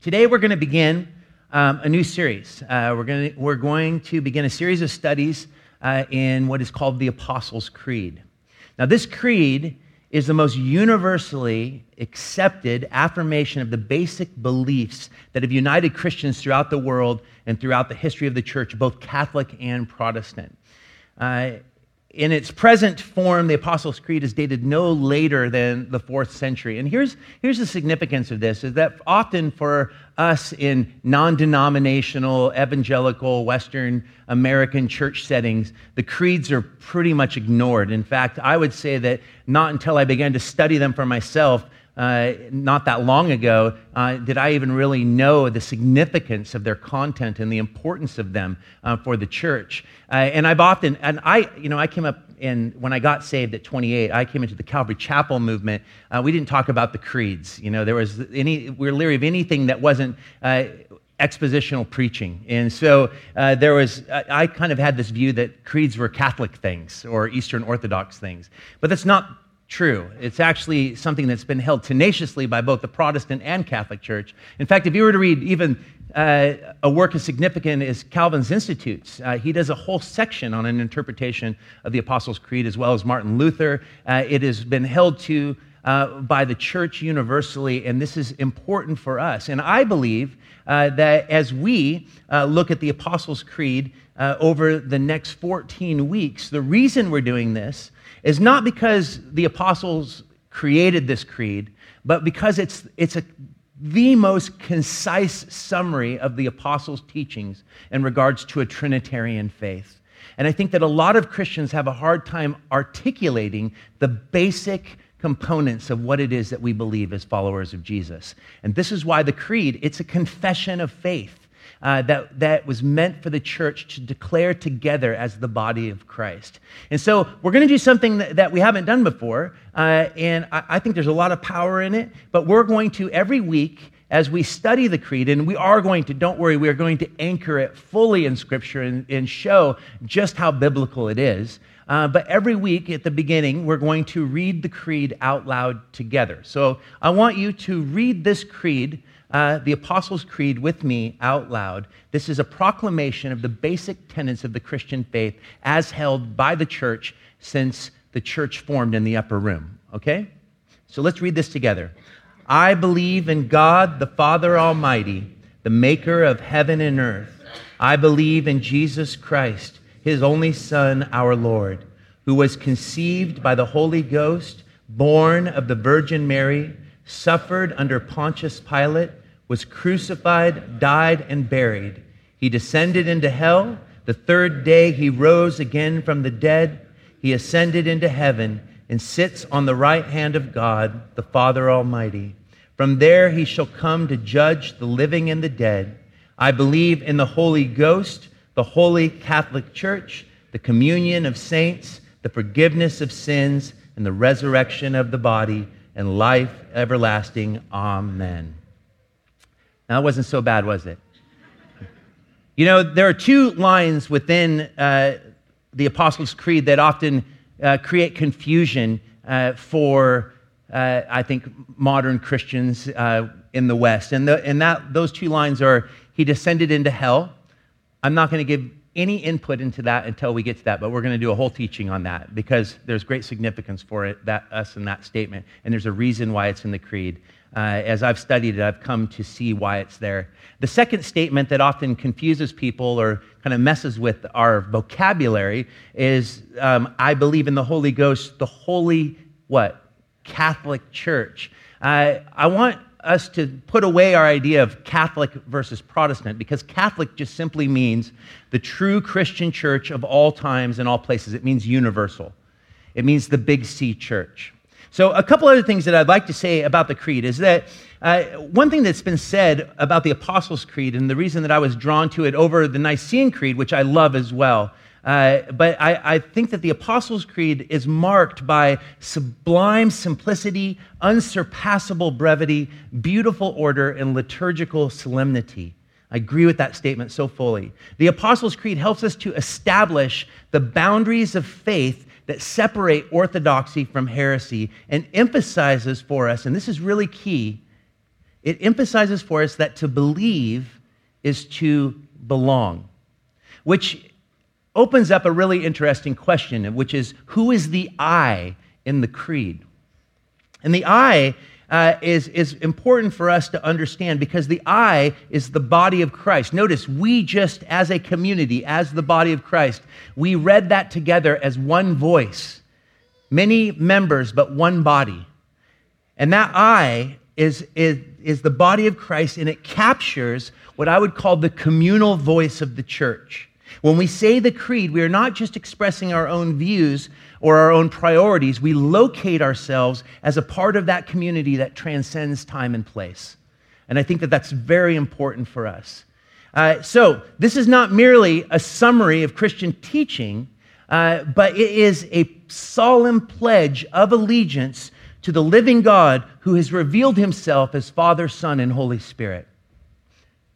Today we're going to begin um, a new series. Uh, we're, going to, we're going to begin a series of studies uh, in what is called the Apostles' Creed. Now, this creed is the most universally accepted affirmation of the basic beliefs that have united Christians throughout the world and throughout the history of the church, both Catholic and Protestant. Uh, in its present form, the Apostles' Creed is dated no later than the fourth century. And here's, here's the significance of this is that often for us in non denominational, evangelical, Western American church settings, the creeds are pretty much ignored. In fact, I would say that not until I began to study them for myself uh, not that long ago uh, did I even really know the significance of their content and the importance of them uh, for the church. Uh, and I've often, and I, you know, I came up and when I got saved at 28, I came into the Calvary Chapel movement. Uh, we didn't talk about the creeds. You know, there was any, we were leery of anything that wasn't uh, expositional preaching. And so uh, there was, I kind of had this view that creeds were Catholic things or Eastern Orthodox things. But that's not true. It's actually something that's been held tenaciously by both the Protestant and Catholic Church. In fact, if you were to read even uh, a work as significant as Calvin's Institutes, uh, he does a whole section on an interpretation of the Apostles' Creed, as well as Martin Luther. Uh, it has been held to uh, by the church universally, and this is important for us. And I believe uh, that as we uh, look at the Apostles' Creed over the next 14 weeks, the reason we're doing this is not because the apostles created this creed, but because it's, it's a, the most concise summary of the apostles' teachings in regards to a Trinitarian faith. And I think that a lot of Christians have a hard time articulating the basic components of what it is that we believe as followers of Jesus. And this is why the creed, it's a confession of faith uh, that, that was meant for the church to declare together as the body of Christ. And so we're going to do something that, that we haven't done before, uh, and I, I think there's a lot of power in it, but we're going to every week as we study the creed, and we are going to, don't worry, we are going to anchor it fully in Scripture and, and show just how biblical it is. Uh, but every week at the beginning, we're going to read the creed out loud together. So I want you to read this creed uh, the Apostles' Creed with me out loud. This is a proclamation of the basic tenets of the Christian faith as held by the church since the church formed in the upper room. Okay? So let's read this together. I believe in God, the Father Almighty, the maker of heaven and earth. I believe in Jesus Christ, his only Son, our Lord, who was conceived by the Holy Ghost, born of the Virgin Mary suffered under Pontius Pilate, was crucified, died, and buried. He descended into hell. The third day he rose again from the dead. He ascended into heaven and sits on the right hand of God, the Father Almighty. From there he shall come to judge the living and the dead. I believe in the Holy Ghost, the holy Catholic Church, the communion of saints, the forgiveness of sins, and the resurrection of the body and life everlasting. Amen. Now, that wasn't so bad, was it? You know, there are two lines within uh, the Apostles' Creed that often uh, create confusion uh, for, uh, I think, modern Christians uh, in the West. And, the, and that, those two lines are He descended into hell. I'm not going to give any input into that until we get to that, but we're going to do a whole teaching on that because there's great significance for it, that us in that statement, and there's a reason why it's in the creed. Uh, as I've studied it, I've come to see why it's there. The second statement that often confuses people or kind of messes with our vocabulary is um, I believe in the Holy Ghost, the holy, what? Catholic Church. Uh, I want us to put away our idea of Catholic versus Protestant because Catholic just simply means the true Christian church of all times and all places. It means universal, it means the big C church. So, a couple other things that I'd like to say about the creed is that uh, one thing that's been said about the Apostles' Creed, and the reason that I was drawn to it over the Nicene Creed, which I love as well, uh, but I, I, think that the Apostles' Creed is marked by sublime simplicity, unsurpassable brevity, beautiful order, and liturgical solemnity. I agree with that statement so fully. The Apostles' Creed helps us to establish the boundaries of faith that separate orthodoxy from heresy and emphasizes for us, and this is really key, it emphasizes for us that to believe is to belong, which opens up a really interesting question, which is who is the I in the creed? And the I uh, is, is important for us to understand because the I is the body of Christ. Notice, we just as a community, as the body of Christ, we read that together as one voice, many members, but one body. And that I is, is, is the body of Christ, and it captures what I would call the communal voice of the church. When we say the creed, we are not just expressing our own views or our own priorities. We locate ourselves as a part of that community that transcends time and place. And I think that that's very important for us. Uh, so, this is not merely a summary of Christian teaching, uh, but it is a solemn pledge of allegiance to the living God who has revealed himself as Father, Son, and Holy Spirit.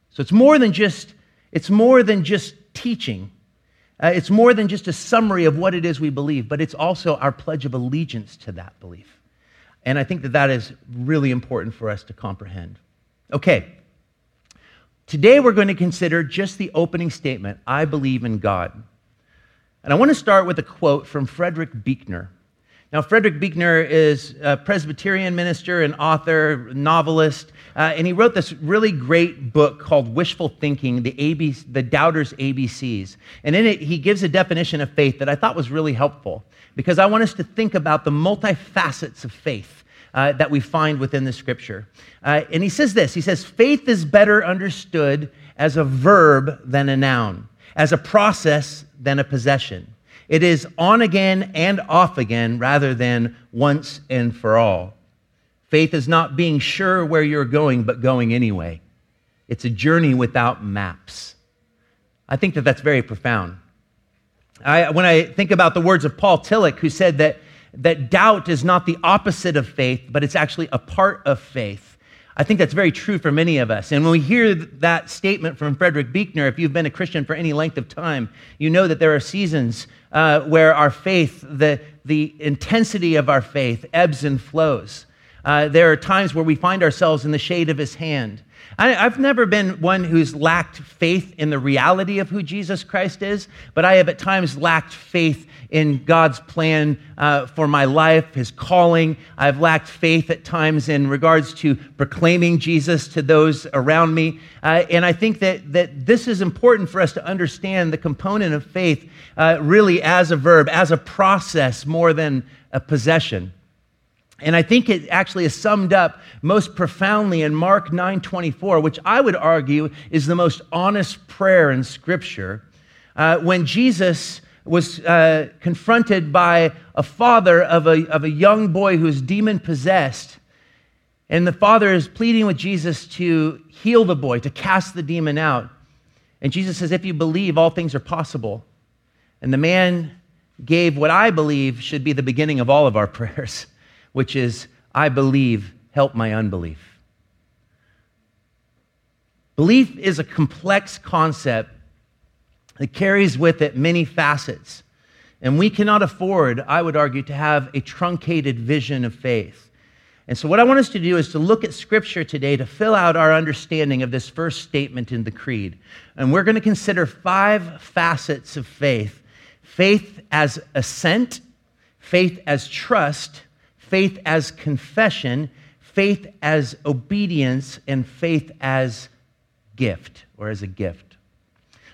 So it's more than just, it's more than just teaching. Uh, it's more than just a summary of what it is we believe, but it's also our pledge of allegiance to that belief. And I think that that is really important for us to comprehend. Okay. Today we're going to consider just the opening statement I believe in God. And I want to start with a quote from Frederick Buechner. Now, Frederick Buechner is a Presbyterian minister, an author, novelist, uh, and he wrote this really great book called Wishful Thinking, the, ABC, the Doubter's ABCs. And in it, he gives a definition of faith that I thought was really helpful because I want us to think about the multifacets of faith. Uh, that we find within the scripture. Uh, and he says this He says, faith is better understood as a verb than a noun, as a process than a possession. It is on again and off again rather than once and for all. Faith is not being sure where you're going, but going anyway. It's a journey without maps. I think that that's very profound. I, when I think about the words of Paul Tillich, who said that, that doubt is not the opposite of faith, but it's actually a part of faith. I think that's very true for many of us. And when we hear that statement from Frederick Buechner, if you've been a Christian for any length of time, you know that there are seasons uh, where our faith, the, the intensity of our faith, ebbs and flows. Uh, there are times where we find ourselves in the shade of his hand. I, have never been one who's lacked faith in the reality of who Jesus Christ is, but I have at times lacked faith in God's plan uh, for my life, his calling. I've lacked faith at times in regards to proclaiming Jesus to those around me. Uh, and I think that, that this is important for us to understand the component of faith uh, really as a verb, as a process more than a possession. And I think it actually is summed up most profoundly in Mark 9:24, which I would argue is the most honest prayer in Scripture. Uh, when Jesus was uh, confronted by a father of a, of a young boy who's demon possessed. And the father is pleading with Jesus to heal the boy, to cast the demon out. And Jesus says, If you believe, all things are possible. And the man gave what I believe should be the beginning of all of our prayers, which is, I believe, help my unbelief. Belief is a complex concept that carries with it many facets. And we cannot afford, I would argue, to have a truncated vision of faith. And so, what I want us to do is to look at Scripture today to fill out our understanding of this first statement in the Creed. And we're going to consider five facets of faith faith as assent, faith as trust, faith as confession, faith as obedience, and faith as gift or as a gift.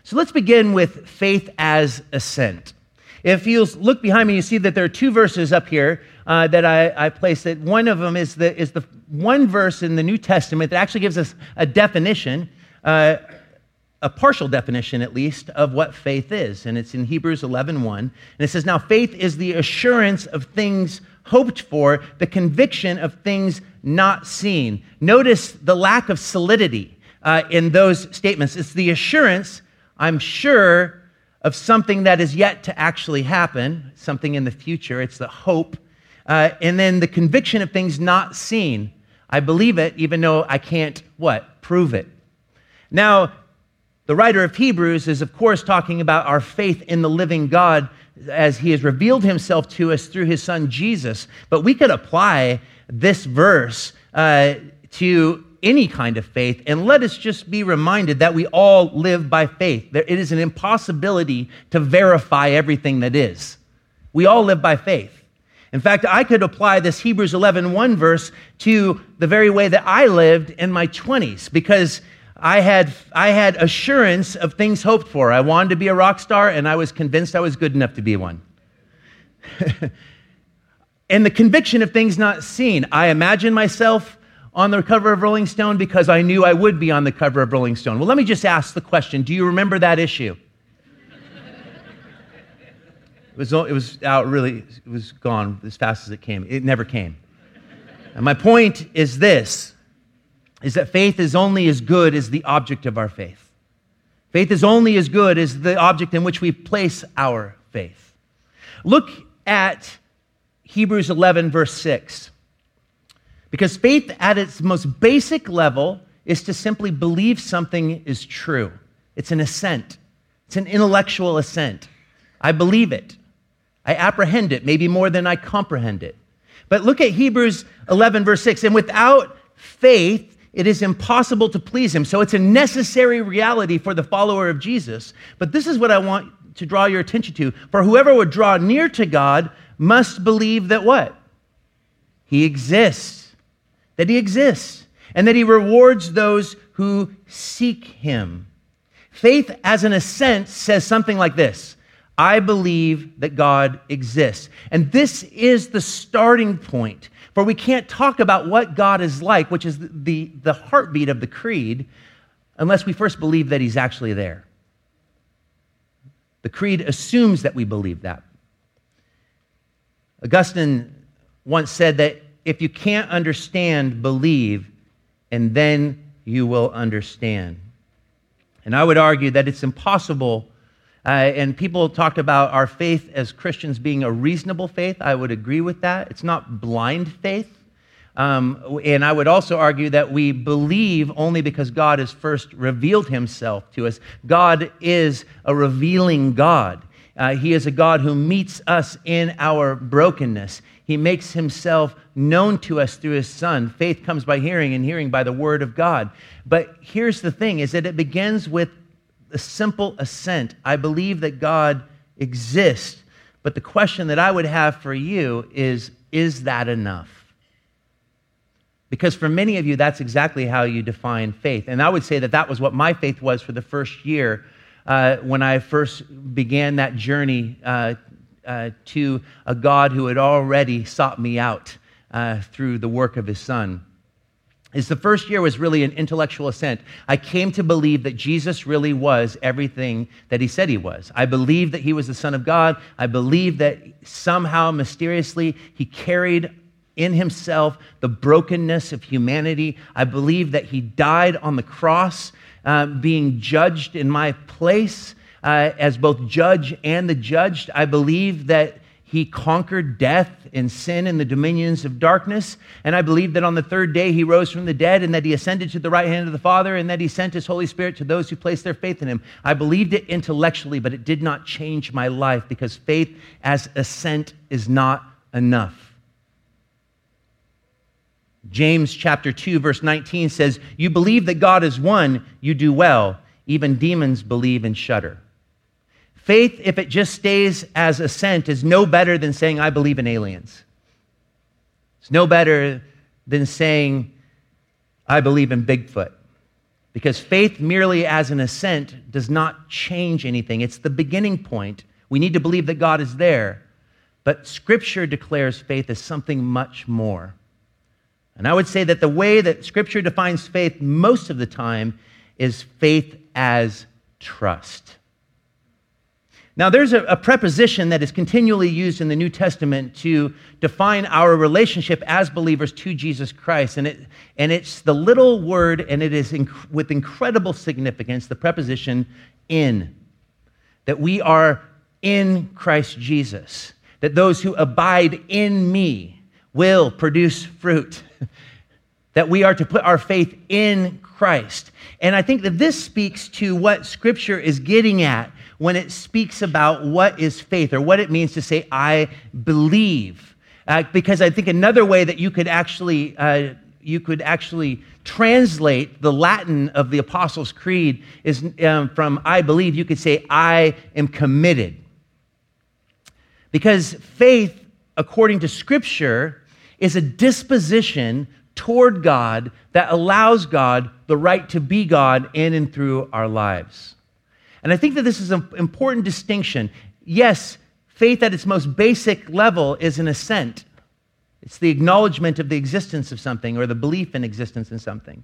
So let's begin with faith as assent. If you look behind me, you see that there are two verses up here uh, that I, I placed. That one of them is the, is the one verse in the New Testament that actually gives us a definition, uh, a partial definition at least, of what faith is. And it's in Hebrews 11 1. And it says, Now faith is the assurance of things hoped for, the conviction of things not seen. Notice the lack of solidity uh, in those statements. It's the assurance I'm sure of something that is yet to actually happen, something in the future. It's the hope. Uh, and then the conviction of things not seen. I believe it, even though I can't, what? Prove it. Now, the writer of Hebrews is, of course, talking about our faith in the living God as he has revealed himself to us through his son Jesus. But we could apply this verse uh, to any kind of faith, and let us just be reminded that we all live by faith. It is an impossibility to verify everything that is. We all live by faith. In fact, I could apply this Hebrews 11 1 verse to the very way that I lived in my 20s because I had, I had assurance of things hoped for. I wanted to be a rock star, and I was convinced I was good enough to be one. and the conviction of things not seen. I imagined myself on the cover of Rolling Stone because I knew I would be on the cover of Rolling Stone. Well, let me just ask the question Do you remember that issue? It was, it was out really, it was gone as fast as it came. It never came. And my point is this is that faith is only as good as the object of our faith. Faith is only as good as the object in which we place our faith. Look at Hebrews 11, verse 6. Because faith at its most basic level is to simply believe something is true. It's an assent, it's an intellectual assent. I believe it. I apprehend it, maybe more than I comprehend it. But look at Hebrews 11, verse 6. And without faith, it is impossible to please him. So it's a necessary reality for the follower of Jesus. But this is what I want to draw your attention to. For whoever would draw near to God must believe that what? He exists that he exists and that he rewards those who seek him. Faith, as an assent, says something like this I believe that God exists. And this is the starting point. For we can't talk about what God is like, which is the, the heartbeat of the creed, unless we first believe that he's actually there. The creed assumes that we believe that. Augustine once said that if you can't understand, believe, and then you will understand. And I would argue that it's impossible. Uh, and people talk about our faith as Christians being a reasonable faith. I would agree with that. It's not blind faith. Um, and I would also argue that we believe only because God has first revealed himself to us. God is a revealing God. Uh, he is a God who meets us in our brokenness. He makes himself known to us through his son. Faith comes by hearing and hearing by the word of God. But here's the thing is that it begins with a simple assent. I believe that God exists. But the question that I would have for you is is that enough? Because for many of you, that's exactly how you define faith. And I would say that that was what my faith was for the first year uh, when I first began that journey uh, uh, to a God who had already sought me out uh, through the work of his son. Is the first year was really an intellectual assent. I came to believe that Jesus really was everything that he said he was. I believed that he was the Son of God. I believed that somehow, mysteriously, he carried in himself the brokenness of humanity. I believed that he died on the cross, uh, being judged in my place uh, as both judge and the judged. I believe that he conquered death and sin and the dominions of darkness. And I believe that on the third day he rose from the dead and that he ascended to the right hand of the Father and that he sent his Holy Spirit to those who placed their faith in him. I believed it intellectually, but it did not change my life because faith as assent is not enough. James chapter 2 verse 19 says, "You believe that God is one, you do well. Even demons believe and shudder." Faith, if it just stays as assent, is no better than saying, I believe in aliens. It's no better than saying, I believe in Bigfoot. Because faith merely as an assent does not change anything. It's the beginning point. We need to believe that God is there. But Scripture declares faith as something much more. And I would say that the way that Scripture defines faith most of the time is faith as trust. Now, there's a, a, preposition that is continually used in the New Testament to define our relationship as believers to Jesus Christ. And, it, and it's the little word, and it is inc- with incredible significance, the preposition in. That we are in Christ Jesus. That those who abide in me will produce fruit. that we are to put our faith in Christ. And I think that this speaks to what Scripture is getting at when it speaks about what is faith or what it means to say, I believe. Uh, because I think another way that you could actually uh, you could actually translate the Latin of the Apostles' Creed is um, from I believe, you could say, I am committed. Because faith, according to Scripture, is a disposition toward God that allows God the right to be God in and through our lives. And I think that this is an important distinction. Yes, faith at its most basic level is an assent. It's the acknowledgement of the existence of something or the belief in existence in something.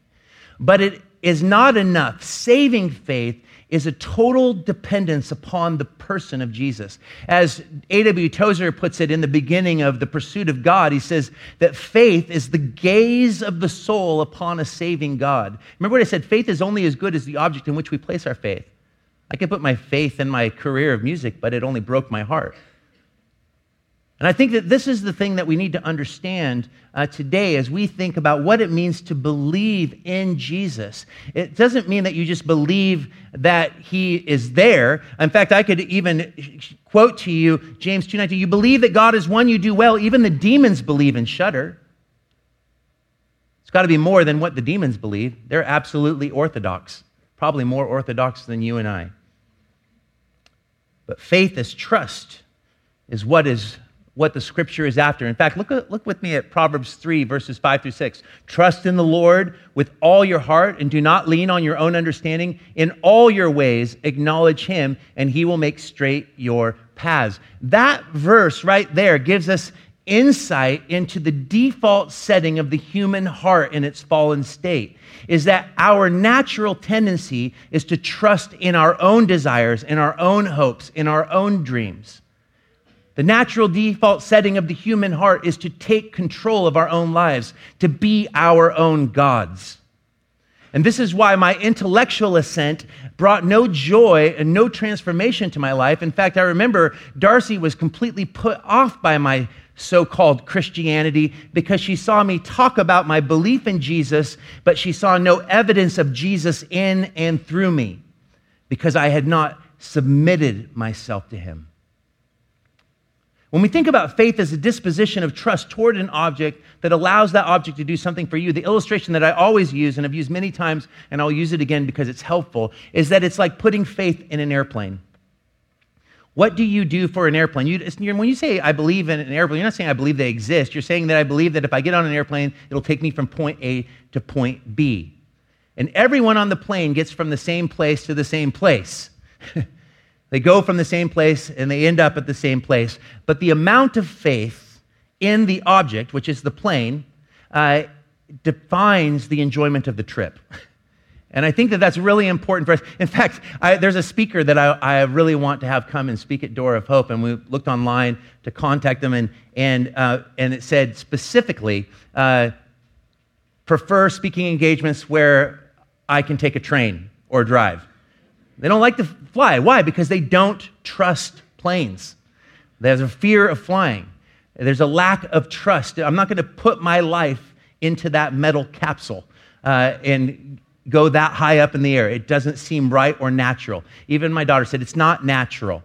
But it is not enough. Saving faith is a total dependence upon the person of Jesus. As A.W. Tozer puts it in the beginning of The Pursuit of God, he says that faith is the gaze of the soul upon a saving God. Remember what I said? Faith is only as good as the object in which we place our faith. I could put my faith in my career of music, but it only broke my heart. And I think that this is the thing that we need to understand uh, today as we think about what it means to believe in Jesus. It doesn't mean that you just believe that he is there. In fact, I could even quote to you James 2:19, you believe that God is one, you do well. Even the demons believe and shudder. It's got to be more than what the demons believe. They're absolutely orthodox, probably more orthodox than you and I. But faith is trust is what is what the scripture is after. In fact, look, look with me at Proverbs 3, verses 5 through 6. Trust in the Lord with all your heart and do not lean on your own understanding. In all your ways, acknowledge him, and he will make straight your paths. That verse right there gives us insight into the default setting of the human heart in its fallen state is that our natural tendency is to trust in our own desires, in our own hopes, in our own dreams. The natural default setting of the human heart is to take control of our own lives, to be our own gods. And this is why my intellectual assent brought no joy and no transformation to my life. In fact, I remember Darcy was completely put off by my so called Christianity because she saw me talk about my belief in Jesus, but she saw no evidence of Jesus in and through me because I had not submitted myself to him. When we think about faith as a disposition of trust toward an object that allows that object to do something for you, the illustration that I always use and I've used many times, and I'll use it again because it's helpful, is that it's like putting faith in an airplane. What do you do for an airplane? You, when you say, I believe in an airplane, you're not saying I believe they exist. You're saying that I believe that if I get on an airplane, it'll take me from point A to point B. And everyone on the plane gets from the same place to the same place. They go from the same place and they end up at the same place. But the amount of faith in the object, which is the plane, uh, defines the enjoyment of the trip. And I think that that's really important for us. In fact, I, there's a speaker that I, I, really want to have come and speak at Door of Hope, and we looked online to contact them, and, and, uh, and it said specifically, uh, prefer speaking engagements where I can take a train or drive. They don't like to fly. Why? Because they don't trust planes. There's a fear of flying. There's a lack of trust. I'm not going to put my life into that metal capsule uh, and go that high up in the air. It doesn't seem right or natural. Even my daughter said, it's not natural.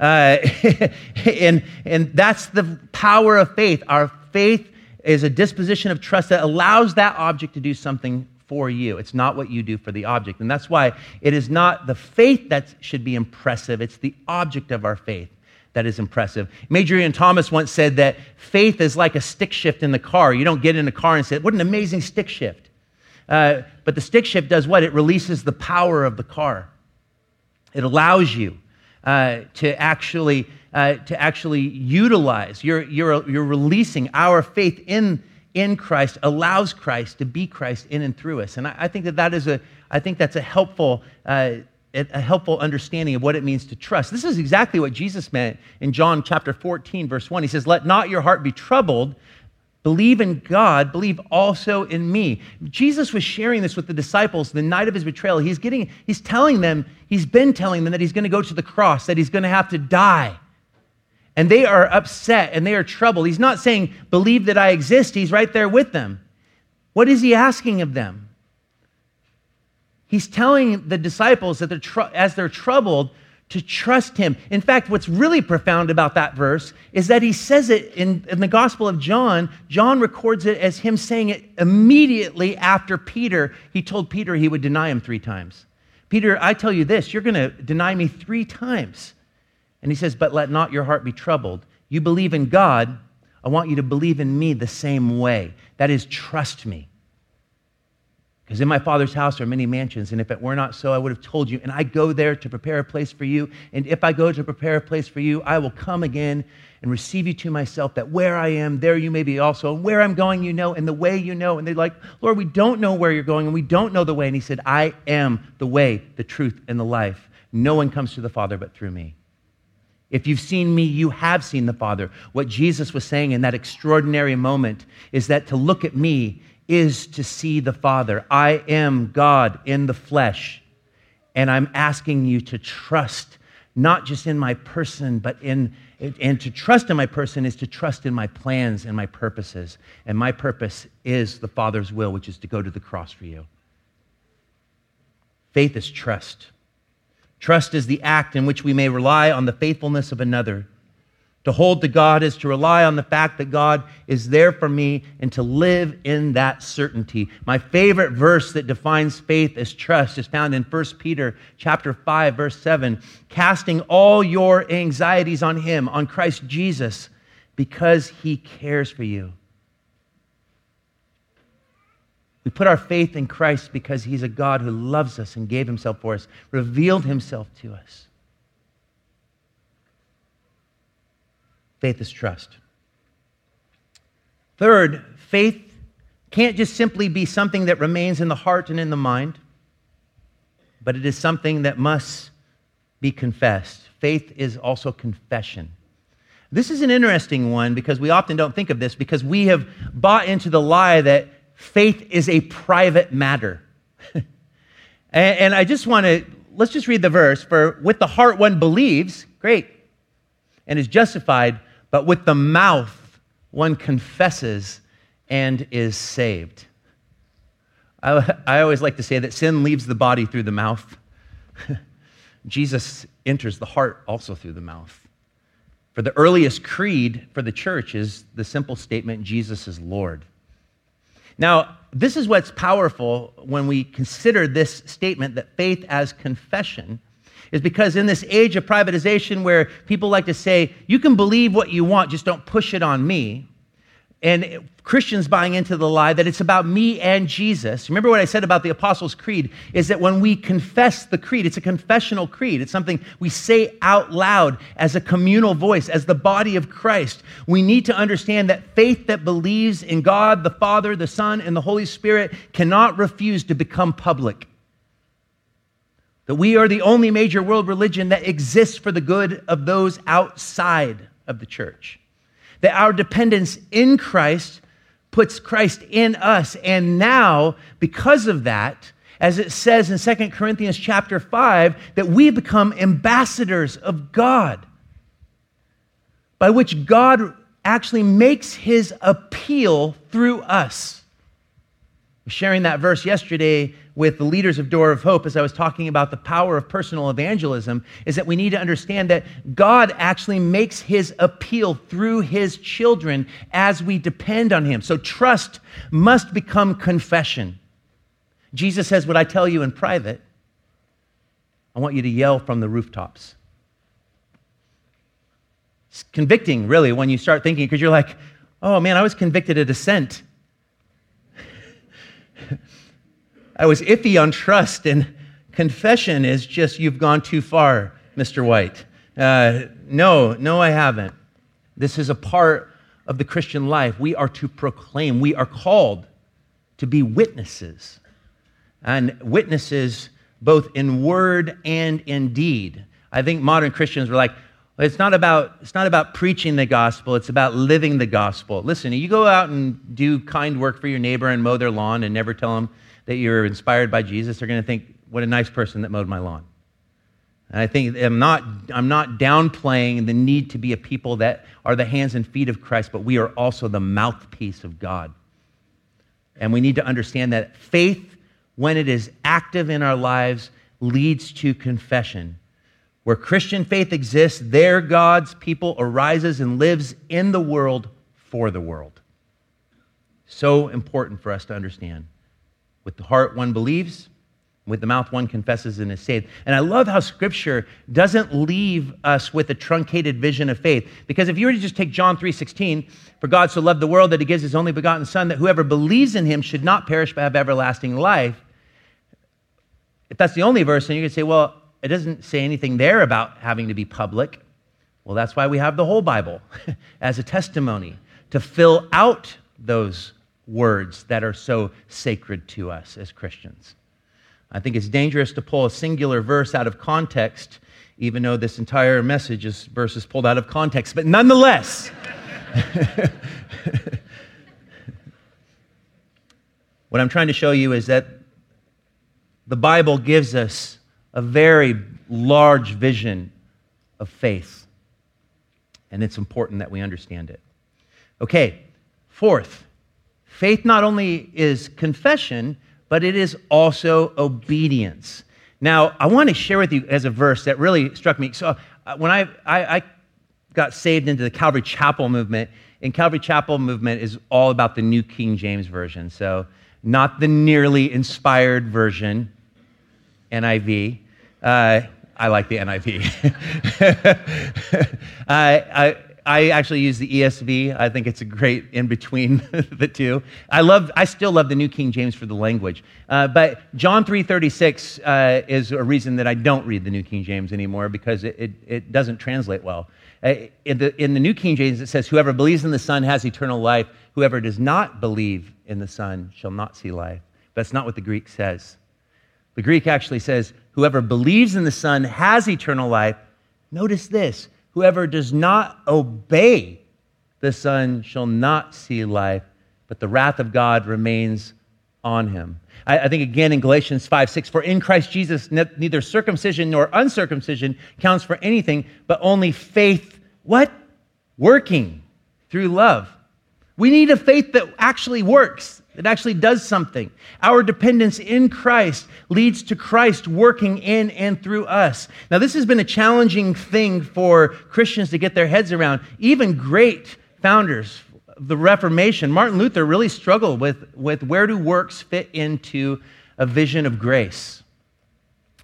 Uh, and, and that's the power of faith. Our faith is a disposition of trust that allows that object to do something for you. It's not what you do for the object. And that's why it is not the faith that should be impressive, it's the object of our faith that is impressive. Major Ian Thomas once said that faith is like a stick shift in the car. You don't get in a car and say, What an amazing stick shift. Uh, but the stick shift does what? It releases the power of the car. It allows you uh, to actually uh, to actually utilize. You're, you're, you're releasing our faith in in Christ allows Christ to be Christ in and through us. And I, I think that that is a, I think that's a helpful, uh, a helpful understanding of what it means to trust. This is exactly what Jesus meant in John chapter 14, verse 1. He says, Let not your heart be troubled. Believe in God, believe also in me. Jesus was sharing this with the disciples the night of his betrayal. He's getting, he's telling them, he's been telling them that he's going to go to the cross, that he's going to have to die and they are upset and they are troubled. He's not saying, believe that I exist. He's right there with them. What is he asking of them? He's telling the disciples that they're tr- as they're troubled to trust him. In fact, what's really profound about that verse is that he says it in, in, the Gospel of John. John records it as him saying it immediately after Peter. He told Peter he would deny him three times. Peter, I tell you this, you're going to deny me three times. And he says, But let not your heart be troubled. You believe in God. I want you to believe in me the same way. That is, trust me. Because in my Father's house are many mansions, and if it were not so, I would have told you. And I go there to prepare a place for you. And if I go to prepare a place for you, I will come again and receive you to myself, that where I am, there you may be also. And where I'm going, you know, and the way you know. And they're like, Lord, we don't know where you're going, and we don't know the way. And he said, I am the way, the truth, and the life. No one comes to the Father but through me. If you've seen me, you have seen the Father. What Jesus was saying in that extraordinary moment is that to look at me is to see the Father. I am God in the flesh. And I'm asking you to trust, not just in my person, but in, and to trust in my person is to trust in my plans and my purposes. And my purpose is the Father's will, which is to go to the cross for you. Faith is trust. Trust is the act in which we may rely on the faithfulness of another to hold to God is to rely on the fact that God is there for me and to live in that certainty. My favorite verse that defines faith as trust is found in 1 Peter chapter 5 verse 7, casting all your anxieties on him, on Christ Jesus, because he cares for you. We put our faith in Christ because he's a God who loves us and gave himself for us, revealed himself to us. Faith is trust. Third, faith can't just simply be something that remains in the heart and in the mind, but it is something that must be confessed. Faith is also confession. This is an interesting one because we often don't think of this because we have bought into the lie that faith is a private matter. and, and I just want to, let's just read the verse. For with the heart one believes, great, and is justified, but with the mouth one confesses and is saved. I, I always like to say that sin leaves the body through the mouth. Jesus enters the heart also through the mouth. For the earliest creed for the church is the simple statement Jesus is Lord. Now, this is what's powerful when we consider this statement that faith as confession is because in this age of privatization where people like to say, you can believe what you want, just don't push it on me. And Christians buying into the lie that it's about me and Jesus. Remember what I said about the Apostles' Creed is that when we confess the creed, it's a confessional creed. It's something we say out loud as a communal voice, as the body of Christ. We need to understand that faith that believes in God, the Father, the Son, and the Holy Spirit cannot refuse to become public that we are the only major world religion that exists for the good of those outside of the church. That our dependence in Christ puts Christ in us. And now, because of that, as it says in 2 Corinthians chapter 5, that we become ambassadors of God, by which God actually makes his appeal through us. Sharing that verse yesterday with the leaders of Door of Hope as I was talking about the power of personal evangelism is that we need to understand that God actually makes his appeal through his children as we depend on him. So trust must become confession. Jesus says, What I tell you in private, I want you to yell from the rooftops. It's convicting, really, when you start thinking, because you're like, oh man, I was convicted of dissent. I was iffy on trust, and confession is just, you've gone too far, Mr. White. Uh, no, no, I haven't. This is a part of the Christian life. We are to proclaim, we are called to be witnesses. And witnesses both in word and in deed. I think modern Christians were like, it's not about it's not about preaching the gospel, it's about living the gospel. Listen, you go out and do kind work for your neighbor and mow their lawn and never tell them that you're inspired by Jesus, they're going to think, what a nice person that mowed my lawn. And I think I'm not, I'm not downplaying the need to be a people that are the hands and feet of Christ, but we are also the mouthpiece of God. And we need to understand that faith, when it is active in our lives, leads to confession. Where Christian faith exists, there God's people arises and lives in the world for the world. So important for us to understand. With the heart, one believes. With the mouth, one confesses and is saved. And I love how Scripture doesn't leave us with a truncated vision of faith. Because if you were to just take John 3.16, for God so loved the world that he gives his only begotten Son, that whoever believes in him should not perish but have everlasting life. If that's the only verse, then you could say, well, it doesn't say anything there about having to be public. Well, that's why we have the whole Bible as a testimony to fill out those words that are so sacred to us as Christians. I think it's dangerous to pull a singular verse out of context, even though this entire message is verses pulled out of context. But nonetheless, what I'm trying to show you is that the Bible gives us a very large vision of faith. And it's important that we understand it. Okay, fourth, faith not only is confession, but it is also obedience. Now, I want to share with you as a verse that really struck me. So, uh, when I, I, I got saved into the Calvary Chapel movement, and Calvary Chapel movement is all about the New King James Version. So, not the nearly inspired version, NIV. Uh, I like the NIV. I, I, I actually use the ESV. I think it's a great in between the two. I love, I still love the New King James for the language. Uh, but John 3:36 uh, is a reason that I don't read the New King James anymore because it, it, it doesn't translate well. Uh, in, the, in the New King James, it says, "Whoever believes in the Son has eternal life. Whoever does not believe in the Son shall not see life." That's not what the Greek says. The Greek actually says, "Whoever believes in the Son has eternal life." Notice this Whoever does not obey the Son shall not see life, but the wrath of God remains on him. I, I think again in Galatians 5 6, for in Christ Jesus, ne- neither circumcision nor uncircumcision counts for anything, but only faith, what? Working through love. We need a faith that actually works. It actually does something. Our dependence in Christ leads to Christ working in and through us. Now, this has been a challenging thing for Christians to get their heads around. Even great founders of the Reformation, Martin Luther, really struggled with, with where do works fit into a vision of grace.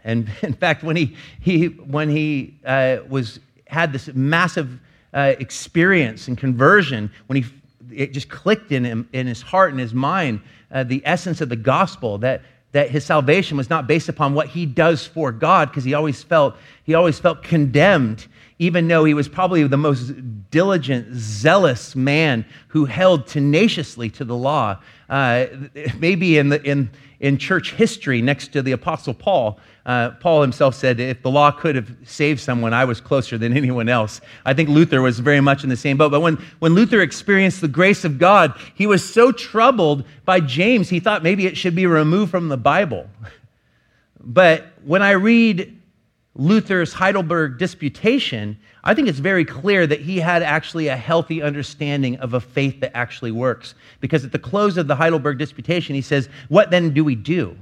And in fact, when he, he, when he uh, was, had this massive uh, experience and conversion, when he it just clicked in him, in his heart and his mind, uh, the essence of the gospel that, that his salvation was not based upon what he does for God, because he always felt he always felt condemned, even though he was probably the most diligent, zealous man who held tenaciously to the law. Uh, maybe in the in in church history, next to the Apostle Paul, uh, Paul himself said, if the law could have saved someone, I was closer than anyone else. I think Luther was very much in the same boat. But when, when Luther experienced the grace of God, he was so troubled by James, he thought maybe it should be removed from the Bible. But when I read Luther's Heidelberg Disputation, I think it's very clear that he had actually a healthy understanding of a faith that actually works. Because at the close of the Heidelberg Disputation, he says, What then do we do?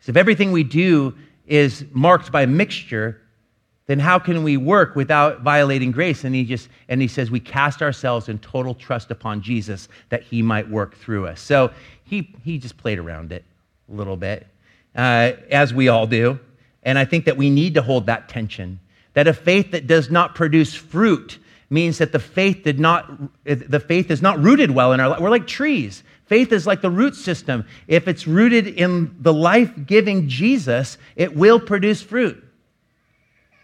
So if everything we do is marked by mixture, then how can we work without violating grace? And he just and he says we cast ourselves in total trust upon Jesus that he might work through us. So he he just played around it a little bit, uh, as we all do. And I think that we need to hold that tension. That a faith that does not produce fruit means that the faith did not the faith is not rooted well in our life. We're like trees. Faith is like the root system. If it's rooted in the life giving Jesus, it will produce fruit.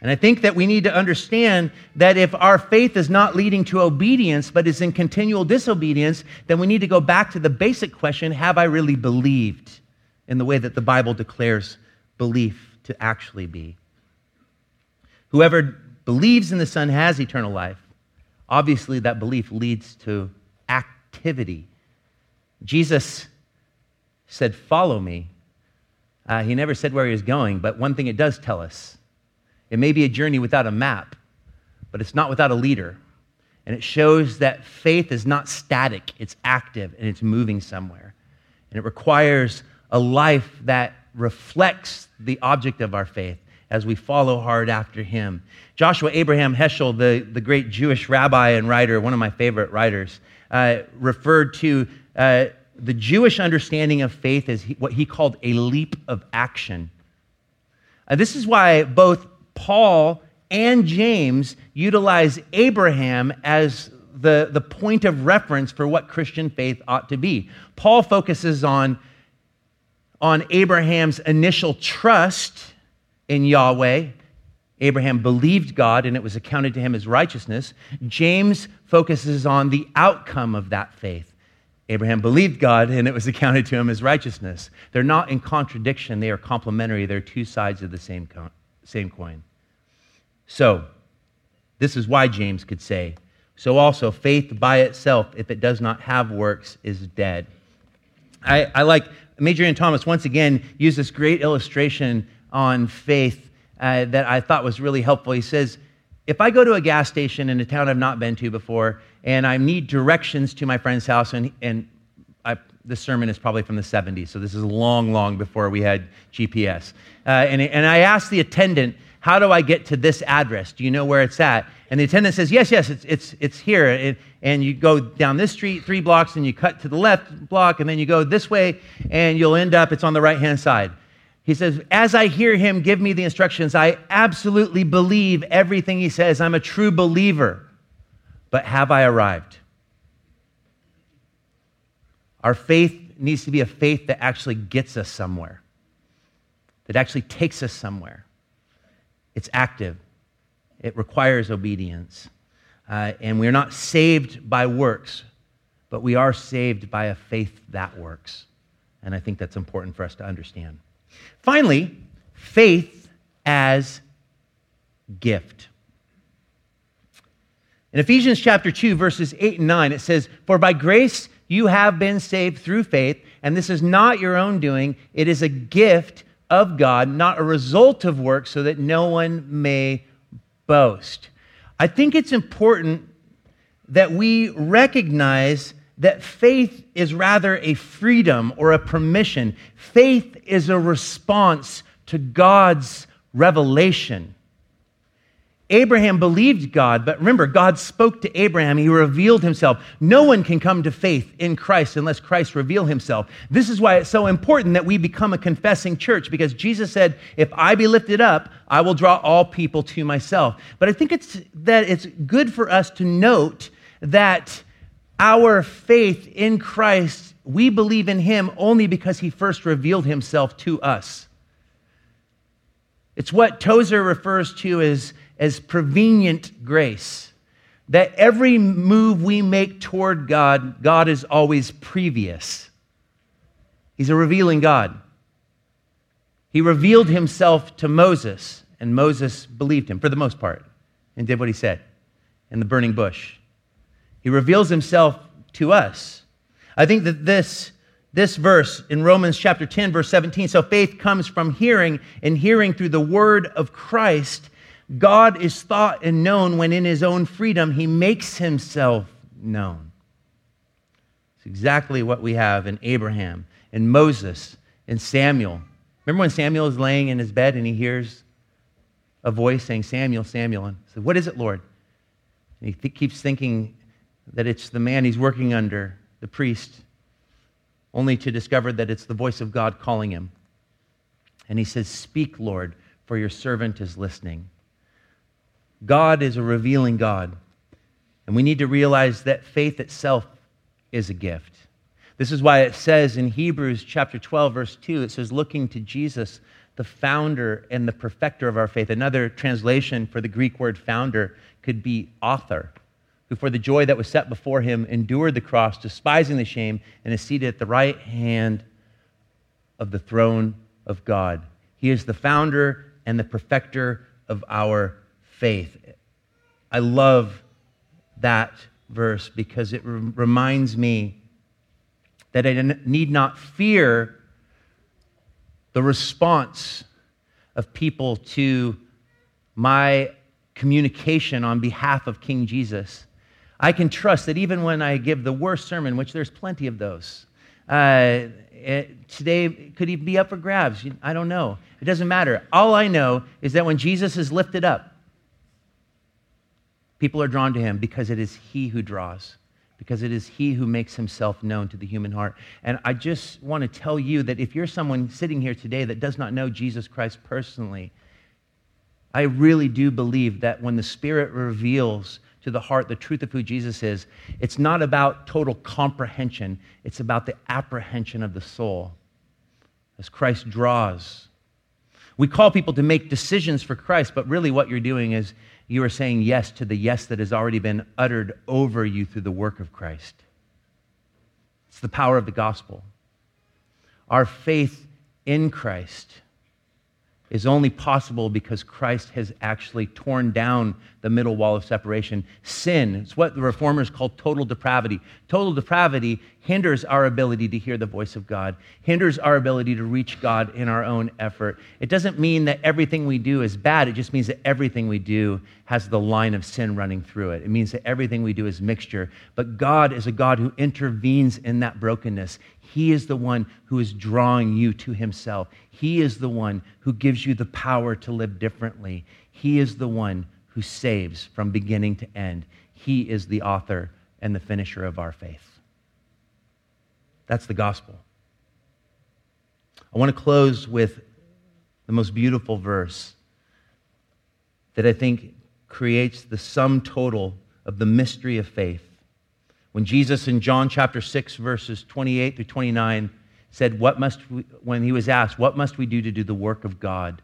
And I think that we need to understand that if our faith is not leading to obedience, but is in continual disobedience, then we need to go back to the basic question Have I really believed in the way that the Bible declares belief to actually be? Whoever believes in the Son has eternal life. Obviously, that belief leads to activity. Jesus said, Follow me. Uh, he never said where he was going, but one thing it does tell us it may be a journey without a map, but it's not without a leader. And it shows that faith is not static, it's active and it's moving somewhere. And it requires a life that reflects the object of our faith. as we follow hard after him. Joshua Abraham Heschel, the, the great Jewish rabbi and writer, one of my favorite writers, uh, referred to uh, the Jewish understanding of faith as he, what he called a leap of action. Uh, this is why both Paul and James utilize Abraham as the, the point of reference for what Christian faith ought to be. Paul focuses on, on Abraham's initial trust in Yahweh. Abraham believed God and it was accounted to him as righteousness. James focuses on the outcome of that faith. Abraham believed God and it was accounted to him as righteousness. They're not in contradiction, they are complementary. They're two sides of the same, co- same coin. So, this is why James could say, So also, faith by itself, if it does not have works, is dead. I, I like Major Ian Thomas once again used this great illustration on faith uh, that I thought was really helpful. He says, If I go to a gas station in a town I've not been to before, and I need directions to my friend's house, and, and I, this sermon is probably from the 70s, so this is long, long before we had GPS. Uh, and, and I asked the attendant, how do I get to this address? Do you know where it's at? And the attendant says, Yes, yes, it's, it's, it's here. It, and you go down this street three blocks and you cut to the left block and then you go this way and you'll end up, it's on the right hand side. He says, As I hear him give me the instructions, I absolutely believe everything he says. I'm a true believer. But have I arrived? Our faith needs to be a faith that actually gets us somewhere, that actually takes us somewhere. It's active, it requires obedience. Uh, and we're not saved by works, but we are saved by a faith that works. And I think that's important for us to understand. Finally, faith as gift. In Ephesians chapter 2, verses 8 and 9, it says, For by grace you have been saved through faith, and this is not your own doing, it is a gift of God, not a result of works, so that no one may boast. I think it's important that we recognize that faith is rather a freedom or a permission. Faith is a response to God's revelation. Abraham believed God, but remember, God spoke to Abraham. He revealed himself. No one can come to faith in Christ unless Christ reveal himself. This is why it's so important that we become a confessing church, because Jesus said, If I be lifted up, I will draw all people to myself. But I think it's that it's good for us to note that our faith in Christ, we believe in him only because he first revealed himself to us. It's what Tozer refers to as as prevenient grace. That every move we make toward God, God is always previous. He's a revealing God. He revealed himself to Moses, and Moses believed him for the most part and did what he said in the burning bush. He reveals himself to us. I think that this, this verse in Romans chapter 10, verse 17 so faith comes from hearing, and hearing through the word of Christ. God is thought and known when in his own freedom he makes himself known. It's exactly what we have in Abraham, in Moses, in Samuel. Remember when Samuel is laying in his bed and he hears a voice saying, Samuel, Samuel. And he said, What is it, Lord? And he th- keeps thinking that it's the man he's working under, the priest, only to discover that it's the voice of God calling him. And he says, Speak, Lord, for your servant is listening. God is a revealing God. And we need to realize that faith itself is a gift. This is why it says in Hebrews chapter 12, verse 2, it says, looking to Jesus, the founder and the perfecter of our faith. Another translation for the Greek word founder could be author, who for the joy that was set before him endured the cross, despising the shame, and is seated at the right hand of the throne of God. He is the founder and the perfecter of our faith. I love that verse because it re- reminds me that I need not fear the response of people to my communication on behalf of King Jesus. I can trust that even when I give the worst sermon, which there's plenty of those, Uh, it, today, could he be up for grabs? I don't know. It doesn't matter. All I know is that when Jesus is lifted up, people are drawn to him because it is he who draws because it is He who makes Himself known to the human heart. And I just want to tell you that if you're someone sitting here today that does not know Jesus Christ personally, I really do believe that when the Spirit reveals to the heart the truth of who Jesus is, it's not about total comprehension, it's about the apprehension of the soul as Christ draws. We call people to make decisions for Christ, but really what you're doing is you are saying yes to the yes that has already been uttered over you through the work of Christ. It's the power of the gospel. Our faith in Christ is only possible because Christ has actually torn down the middle wall of separation. Sin, it's what the reformers call total depravity. Total depravity hinders our ability to hear the voice of God, hinders our ability to reach God in our own effort. It doesn't mean that everything we do is bad, it just means that everything we do has the line of sin running through it. It means that everything we do is mixture. But God is a God who intervenes in that brokenness. He is the one who is drawing you to Himself. He is the one who gives you the power to live differently. He is the one who saves from beginning to end. He is the author and the finisher of our faith. That's the gospel. I want to close with the most beautiful verse that I think creates the sum total of the mystery of faith. When Jesus in John chapter 6, verses 28 through 29, said, What must we, when he was asked, What must we do to do the work of God?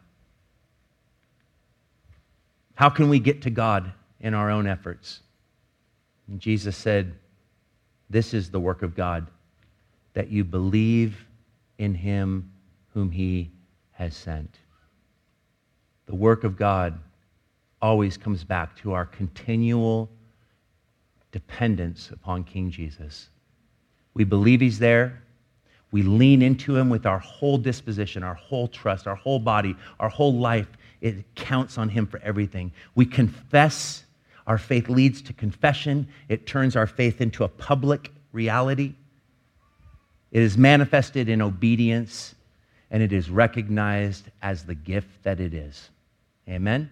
How can we get to God in our own efforts? And Jesus said, This is the work of God, that you believe in him whom he has sent. The work of God always comes back to our continual dependence upon King Jesus. We believe he's there. We lean into him with our whole disposition, our whole trust, our whole body, our whole life. It counts on him for everything. We confess. Our faith leads to confession. It turns our faith into a public reality. It is manifested in obedience, and it is recognized as the gift that it is. Amen.